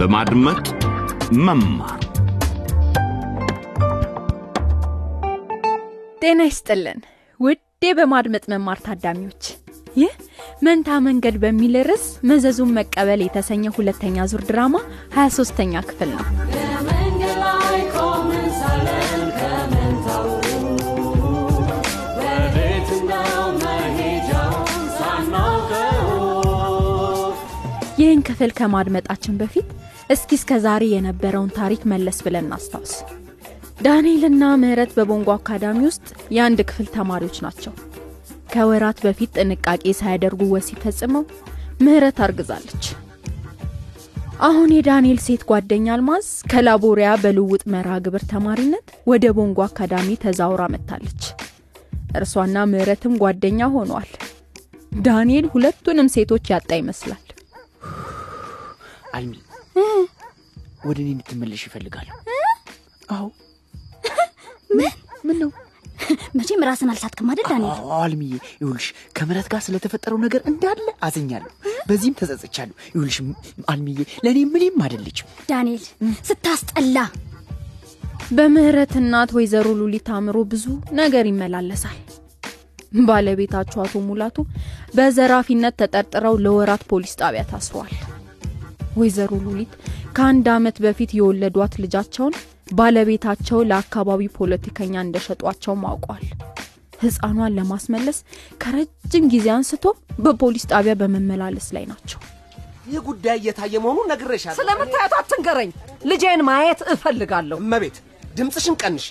በማድመጥ መማር። ጤና ይስጥልን። ውዴ በማድመጥ መማር ታዳሚዎች ይህ መንታ መንገድ በሚል ርዕስ መዘዙን መቀበል የተሰኘ ሁለተኛ ዙር ድራማ 23ተኛ ክፍል ነው። ይህን ክፍል ከማድመጣችን በፊት እስኪ እስከ ዛሬ የነበረውን ታሪክ መለስ ብለን እናስታውስ። ዳንኤልና ምህረት በቦንጎ አካዳሚ ውስጥ የአንድ ክፍል ተማሪዎች ናቸው። ከወራት በፊት ጥንቃቄ ሳያደርጉ ወሲብ ፈጽመው ምህረት አርግዛለች። አሁን የዳንኤል ሴት ጓደኛ አልማዝ ከላቦሪያ በልውጥ መርሃ ግብር ተማሪነት ወደ ቦንጎ አካዳሚ ተዛውራ መጥታለች። እርሷና ምህረትም ጓደኛ ሆነዋል ዳንኤል ሁለቱንም ሴቶች ያጣ ይመስላል ወደ እኔ እንድትመለሽ ይፈልጋለሁ አዎ። ምን? ነው? መቼም ራስን አልሳትክም አይደል ዳንኤል? አልሚዬ ይኸውልሽ ከምረት ጋር ስለተፈጠረው ነገር እንዳለ አዝኛለሁ። በዚህም ተጸጽቻለሁ። ይኸውልሽ አልሚዬ ለእኔ ምንም አይደለችም። ዳንኤል ስታስጠላ። በምህረት እናት ወይዘሮ ሉሊት አእምሮ ብዙ ነገር ይመላለሳል። ባለቤታቸው አቶ ሙላቱ በዘራፊነት ተጠርጥረው ለወራት ፖሊስ ጣቢያ ታስረዋል ወይዘሮ ሉሊት ከአንድ ዓመት በፊት የወለዷት ልጃቸውን ባለቤታቸው ለአካባቢ ፖለቲከኛ እንደሸጧቸው ማውቋል ህፃኗን ለማስመለስ ከረጅም ጊዜ አንስቶ በፖሊስ ጣቢያ በመመላለስ ላይ ናቸው ይህ ጉዳይ እየታየ መሆኑን ነግሬሻለሁ። ስለምታያት አትንገረኝ። ልጄን ማየት እፈልጋለሁ። እመቤት ድምፅሽን ቀንሽ።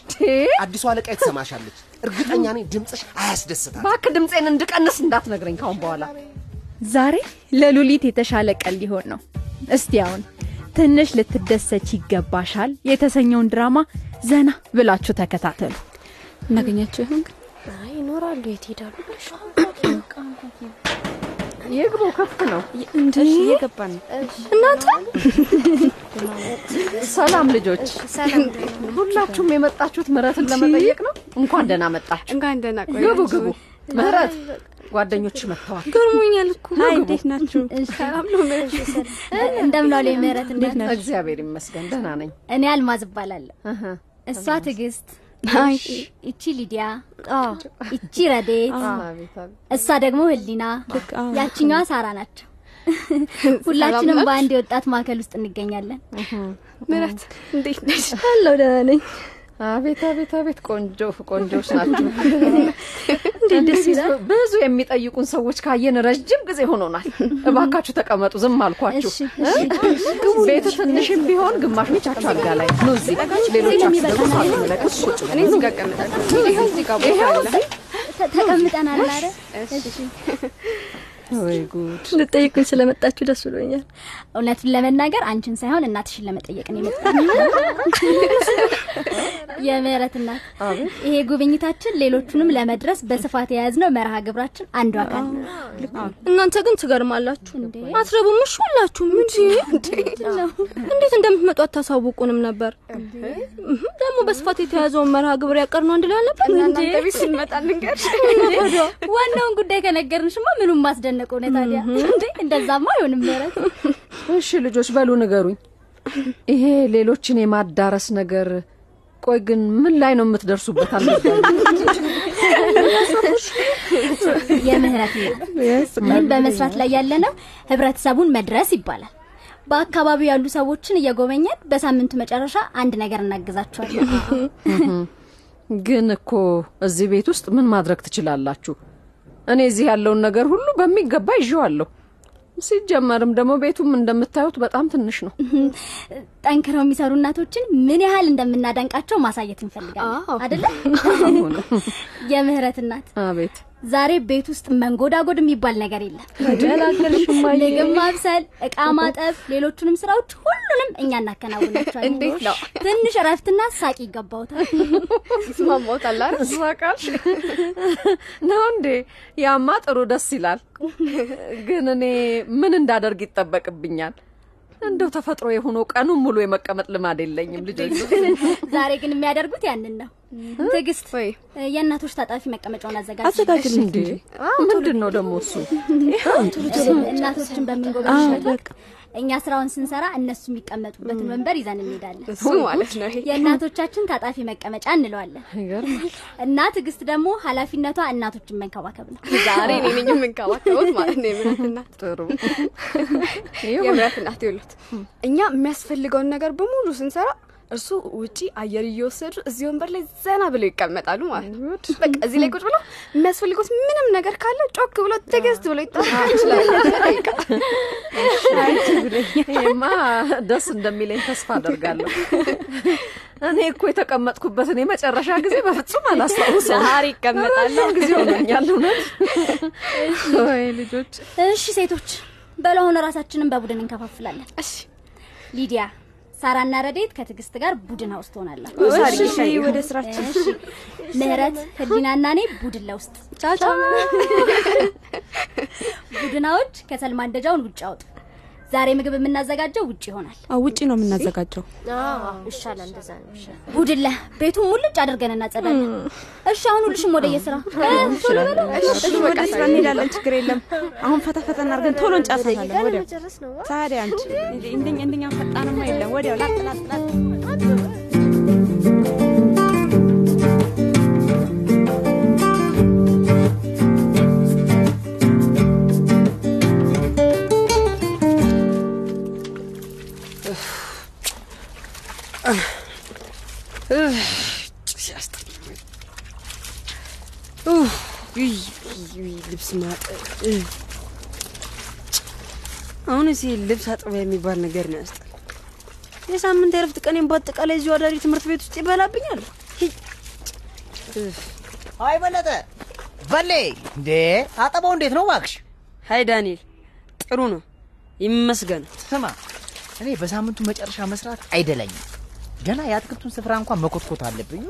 አዲሷ አለቃ ትሰማሻለች። እርግጠኛ ነኝ ድምፅሽ አያስደስታል። እባክህ ድምፄን እንድቀንስ እንዳትነግረኝ ካሁን በኋላ። ዛሬ ለሉሊት የተሻለ ቀን ሊሆን ነው እስቲ አሁን ትንሽ ልትደሰች ይገባሻል የተሰኘውን ድራማ ዘና ብላችሁ ተከታተሉ እናገኛቸው ይሆን ግን? አይ ይኖራሉ። የት ሄዳሉ? የግቡ ክፍት ነው። እንዴ ነው። እናንተ ሰላም ልጆች፣ ሁላችሁም የመጣችሁት ምህረትን ለመጠየቅ ነው። እንኳን ደህና መጣችሁ። እንኳን ደህና ቆያችሁ። ግቡ ግቡ። ምህረት ጓደኞች መጥተዋል። ገርሞኛል እኮ። ሀይ እንዴት ናችሁ? ሰላም ነው ምህረት? እንደምን ዋሉ ምህረት? እንዴት ነሽ? እግዚአብሔር ይመስገን ደህና ነኝ። እኔ አልማዝ እባላለሁ። እሷ ትዕግስት፣ ይቺ ሊዲያ፣ ይቺ ረዴት፣ እሷ ደግሞ ህሊና፣ ያችኛዋ ሳራ ናቸው። ሁላችንም በአንድ የወጣት ማዕከል ውስጥ እንገኛለን። ምህረት እንዴት ነሽ? አለሁ ደህና ነኝ። አቤት አቤት አቤት ቆንጆ ቆንጆች ናቸው። እንደዚህ ብዙ የሚጠይቁን ሰዎች ካየን ረጅም ጊዜ ሆኖናል። እባካችሁ ተቀመጡ፣ ዝም አልኳችሁ።? ቤቱ ትንሽም ቢሆን ግማሽ ብቻችሁ አልጋ ላይ ኑ። እዚህ ሌሎቻችሁ ደግሞ ሳትመለከቱ ቁጭ በሉ። እኔ እዚህ ጋር እቀመጣለሁ። ይኸው እዚህ ጋር ቦታ አለ። ተ- ተቀምጠናል አይደል? እሺ። ወይ ጉድ! ልጠይቁኝ ስለመጣችሁ ደስ ብሎኛል። እውነቱን ለመናገር አንቺን ሳይሆን እናትሽን ለመጠየቅ ነው የመጣው። የምህረት እናት፣ ይሄ ጉብኝታችን ሌሎቹንም ለመድረስ በስፋት የያዝነው መርሃ ግብራችን አንዱ አካል ነው። እናንተ ግን ትገርማላችሁ። አትረቡም። እሺ ሁላችሁም እንጂ እንዴት እንደምትመጡ አታሳውቁንም ነበር። ደግሞ በስፋት የተያዘውን መርሃ ግብር ያቀርነው አንድ ላይ አልነበር ዋናውን ጉዳይ ከነገርንሽማ ምኑም ማስደነቅ ሆነ ታዲያ። እንደዛማ አይሆንም ምህረት። እሺ ልጆች በሉ ንገሩኝ፣ ይሄ ሌሎችን የማዳረስ ነገር ቆይ ግን ምን ላይ ነው የምትደርሱበት? አልገባኝም። የምህረት ምን በመስራት ላይ ያለነው ህብረተሰቡን መድረስ ይባላል። በአካባቢው ያሉ ሰዎችን እየጎበኘን በሳምንቱ መጨረሻ አንድ ነገር እናግዛቸዋለን። ግን እኮ እዚህ ቤት ውስጥ ምን ማድረግ ትችላላችሁ? እኔ እዚህ ያለውን ነገር ሁሉ በሚገባ ይዤዋለሁ። ሲጀመርም ደግሞ ቤቱም እንደምታዩት በጣም ትንሽ ነው። ጠንክረው የሚሰሩ እናቶችን ምን ያህል እንደምናደንቃቸው ማሳየት እንፈልጋለን አደለ? የምህረት እናት አቤት ዛሬ ቤት ውስጥ መንጎዳጎድ የሚባል ነገር የለም። ምግብ ማብሰል፣ እቃ ማጠብ፣ ሌሎቹንም ስራዎች ሁሉንም እኛ እናከናውናቸዋለን። እንዴት ነው? ትንሽ እረፍትና ሳቅ ይገባውታል። አይደል? ሳቃሽ ነው እንዴ? ያማ ጥሩ ደስ ይላል። ግን እኔ ምን እንዳደርግ ይጠበቅብኛል? እንደው ተፈጥሮ የሆነው ቀኑን ሙሉ የመቀመጥ ልማድ የለኝም ልጆች። ዛሬ ግን የሚያደርጉት ያንን ነው። ትዕግስት ወይ የእናቶች ታጣፊ መቀመጫውን አዘጋጅ አዘጋጅልኝ እንዴ ምንድን ነው ደግሞ እሱ? እናቶችን በምንጎበኝበት ወቅት እኛ ስራውን ስንሰራ እነሱ የሚቀመጡበትን ወንበር ይዘን እንሄዳለን። እሱ ማለት ነው። የእናቶቻችን ታጣፊ መቀመጫ እንለዋለን። እና ትዕግስት ደግሞ ኃላፊነቷ እናቶችን መንከባከብ ነው። ዛሬ እኔ ነኝ የምንከባከቡት ማለት ነው። የምረት እናት ጥሩ የምረት እናት ይሉት እኛ የሚያስፈልገውን ነገር በሙሉ ስንሰራ እርሱ ውጪ አየር እየወሰዱ እዚህ ወንበር ላይ ዘና ብለው ይቀመጣሉ ማለት ነው። በቃ እዚህ ላይ ቁጭ ብለው የሚያስፈልጉት ምንም ነገር ካለ ጮክ ብሎ ትዕግስት ብሎ ይጠራል ይችላል። ይሄማ ደስ እንደሚለኝ ተስፋ አደርጋለሁ። እኔ እኮ የተቀመጥኩበትን የመጨረሻ ጊዜ በፍጹም አላስታውሰውም። ዛሬ ይቀመጣሉ። በጣም ጊዜ ሆኖኛል እውነት። ወይ ልጆች እሺ ሴቶች፣ በለው አሁን ራሳችንን በቡድን እንከፋፍላለን። እሺ ሊዲያ፣ ሳራና ረዴት ከትዕግስት ጋር ቡድን ውስጥ ትሆናላችሁ። ወደ ስራችን ምህረት፣ ህሊናና እኔ ቡድን ለውስጥ ቡድናዎች ከሰልማንደጃውን ውጭ አውጡ። ዛሬ ምግብ የምናዘጋጀው ውጭ ይሆናል። ውጪ ነው የምናዘጋጀው። ይሻላል እንደዛ ነው ይሻላል። ቡድን ለ ቤቱን ሙልጭ አድርገን እናጸዳለን። እሺ አሁን ሁልሽም ወደ የስራ እሺ ወደ ስራ እንሄዳለን። ችግር የለም። አሁን ፈታ ፈጠን አድርገን ቶሎ እንጨርሳታለን። ወዲያው ታዲያ አንቺ እንደኛ እንደኛ ፈጣንማ የለም። ወዲያው ላጥ ላጥ ላጥ ማጠብ አሁን እዚህ ልብስ አጥቢያ የሚባል ነገር ነው ያስጠላል። የሳምንት የረፍት ቀኔን በአጠቃላይ እዚሁ አዳሪ ትምህርት ቤት ውስጥ ይበላብኛል። አይ በለጠ በሌ እንዴ አጠባው እንዴት ነው እባክሽ? ሀይ ዳንኤል፣ ጥሩ ነው ይመስገን። ስማ እኔ በሳምንቱ መጨረሻ መስራት አይደለኝም። ገና የአትክልቱን ስፍራ እንኳን መኮትኮት አለብኝ።!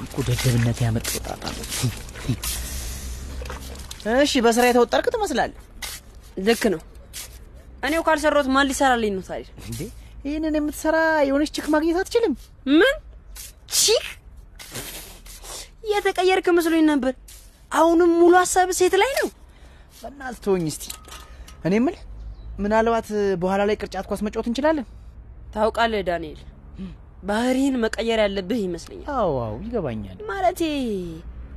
እኮ ደደብነት ያመጣው ጣጣ ነው። እሺ በስራ የተወጠርክ ትመስላለህ። ልክ ነው። እኔው ካልሰራሁት ማን ሊሰራልኝ ነው ታዲያ? እንዴ ይህንን የምትሰራ የሆነች ችክ ማግኘት አትችልም? ምን ቺክ? የተቀየርክ መስሎኝ ነበር። አሁንም ሙሉ ሀሳብ ሴት ላይ ነው። በእናትህ ተወኝ እስቲ። እኔ የምልህ ምናልባት በኋላ ላይ ቅርጫት ኳስ መጫወት እንችላለን? ታውቃለህ ዳንኤል፣ ባህሪህን መቀየር ያለብህ ይመስለኛል። አዎ አዎ ይገባኛል። ማለቴ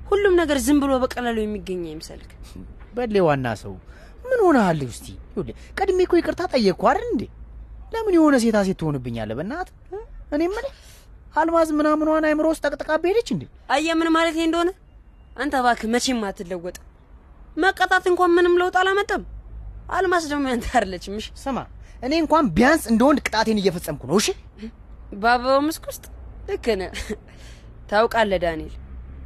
ሁሉም ነገር ዝም ብሎ በቀላሉ የሚገኝ አይምሰልክ። በሌ ዋና ሰው ምን ሆነሃል? ይኸውልህ ቀድሜ እኮ ይቅርታ ጠየቅኩ አይደል እንዴ? ለምን የሆነ ሴታ ሴት ትሆንብኛለህ? በእናትህ እኔ የምልህ አልማዝ ምናምኗን አይምሮ ውስጥ ጠቅጥቃ ሄደች እንዴ? አየህ ምን ማለት እንደሆነ አንተ እባክህ መቼም አትለወጥም። መቀጣት እንኳን ምንም ለውጥ አላመጣም። አልማዝ ደግሞ ያንተ አይደለችም። እሺ ስማ እኔ እንኳን ቢያንስ እንደ ወንድ ቅጣቴን እየፈጸምኩ ነው። እሺ በአበባው መስክ ውስጥ ልክ ነህ። ታውቃለህ ዳንኤል፣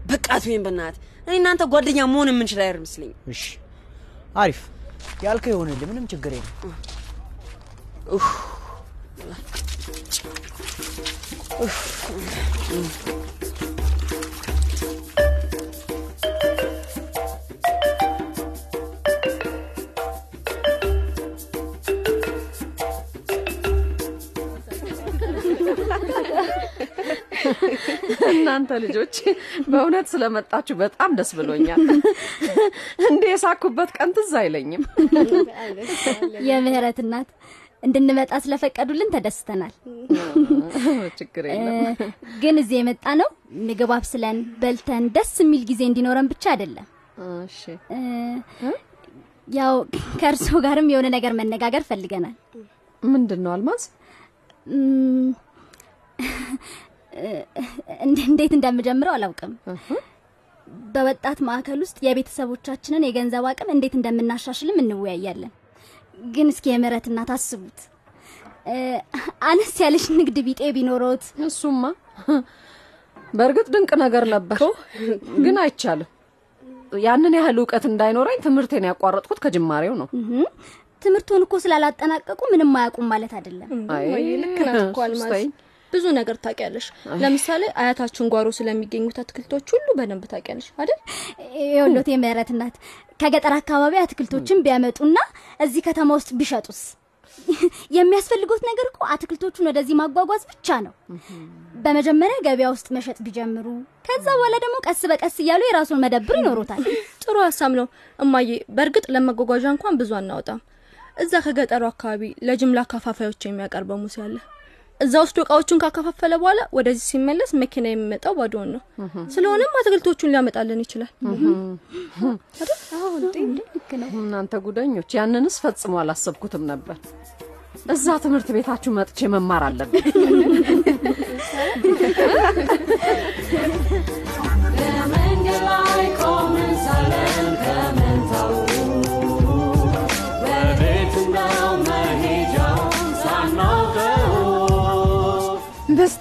በቃ ትወይም በእናትህ እኔ እናንተ ጓደኛ መሆን የምንችል አይመስለኝም። እሺ አሪፍ ያልከው ይሆንልህ፣ ምንም ችግር የለም። ኡፍ እናንተ ልጆች በእውነት ስለመጣችሁ በጣም ደስ ብሎኛል። እንደ የሳኩበት ቀን ትዝ አይለኝም። የምህረት እናት እንድንመጣ ስለፈቀዱልን ተደስተናል። ችግር የለም። ግን እዚህ የመጣ ነው ምግብ አብስለን በልተን ደስ የሚል ጊዜ እንዲኖረን ብቻ አይደለም። ያው ከእርስዎ ጋርም የሆነ ነገር መነጋገር ፈልገናል። ምንድን ነው አልማዝ? እንዴት እንደምጀምረው አላውቅም። በወጣት ማዕከል ውስጥ የቤተሰቦቻችንን የገንዘብ አቅም እንዴት እንደምናሻሽልም እንወያያለን። ግን እስኪ የምህረት እናት አስቡት እ፣ አነስ ያለች ንግድ ቢጤ ቢኖሮት እሱማ በእርግጥ ድንቅ ነገር ነበር፣ ግን አይቻልም። ያንን ያህል እውቀት እንዳይኖረኝ ትምህርቴን ያቋረጥኩት ከጅማሬው ነው። ትምህርቱን እኮ ስላላጠናቀቁ ምንም አያውቁም ማለት አይደለም። ልክ ናት እኮ ብዙ ነገር ታውቂያለሽ። ለምሳሌ አያታችን ጓሮ ስለሚገኙት አትክልቶች ሁሉ በደንብ ታውቂያለሽ አይደል? የወሎት የምህረት እናት ከገጠር አካባቢ አትክልቶችን ቢያመጡና እዚህ ከተማ ውስጥ ቢሸጡስ? የሚያስፈልጉት ነገር እኮ አትክልቶቹን ወደዚህ ማጓጓዝ ብቻ ነው። በመጀመሪያ ገበያ ውስጥ መሸጥ ቢጀምሩ፣ ከዛ በኋላ ደግሞ ቀስ በቀስ እያሉ የራሱን መደብር ይኖሩታል። ጥሩ ሀሳብ ነው እማዬ። በእርግጥ ለመጓጓዣ እንኳን ብዙ አናወጣም። እዛ ከገጠሩ አካባቢ ለጅምላ አካፋፋዮች የሚያቀርበው ሙሴ አለ። እዛ ወስዶ እቃዎቹን ካከፋፈለ በኋላ ወደዚህ ሲመለስ መኪና የሚመጣው ባዶውን ነው። ስለሆነም አትክልቶቹን ሊያመጣልን ይችላል። እናንተ ጉደኞች፣ ያንንስ ፈጽሞ አላሰብኩትም ነበር። እዛ ትምህርት ቤታችሁ መጥቼ መማር አለብን። በመንገድ ላይ ቆመን ሳለን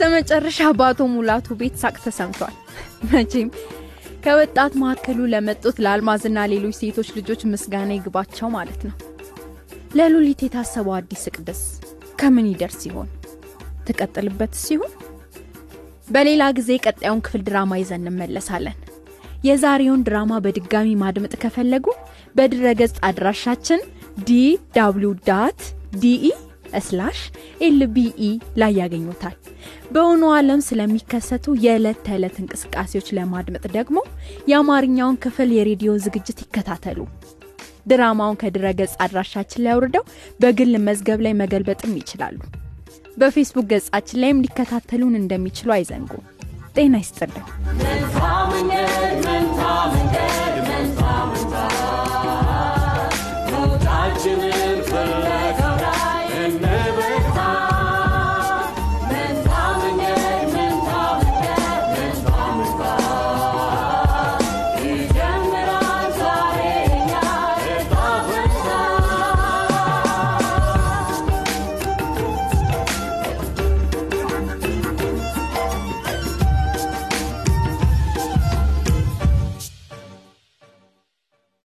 በስተመጨረሻ በአቶ ሙላቱ ቤት ሳቅ ተሰምቷል። መቼም ከወጣት ማዕከሉ ለመጡት ለአልማዝና ሌሎች ሴቶች ልጆች ምስጋና ይግባቸው ማለት ነው። ለሉሊት የታሰበው አዲስ እቅድስ ከምን ይደርስ ሲሆን ትቀጥልበት ሲሆን በሌላ ጊዜ ቀጣዩን ክፍል ድራማ ይዘን እንመለሳለን። የዛሬውን ድራማ በድጋሚ ማድመጥ ከፈለጉ በድረገጽ አድራሻችን ዲ ዳብሊው ዳት de slash lbe ላይ ያገኙታል። በእውኑ ዓለም ስለሚከሰቱ የዕለት ተዕለት እንቅስቃሴዎች ለማድመጥ ደግሞ የአማርኛውን ክፍል የሬዲዮ ዝግጅት ይከታተሉ። ድራማውን ከድረገጽ አድራሻችን ላይ አውርደው በግል መዝገብ ላይ መገልበጥም ይችላሉ። በፌስቡክ ገጻችን ላይም ሊከታተሉን እንደሚችሉ አይዘንጉ። ጤና ይስጥልን።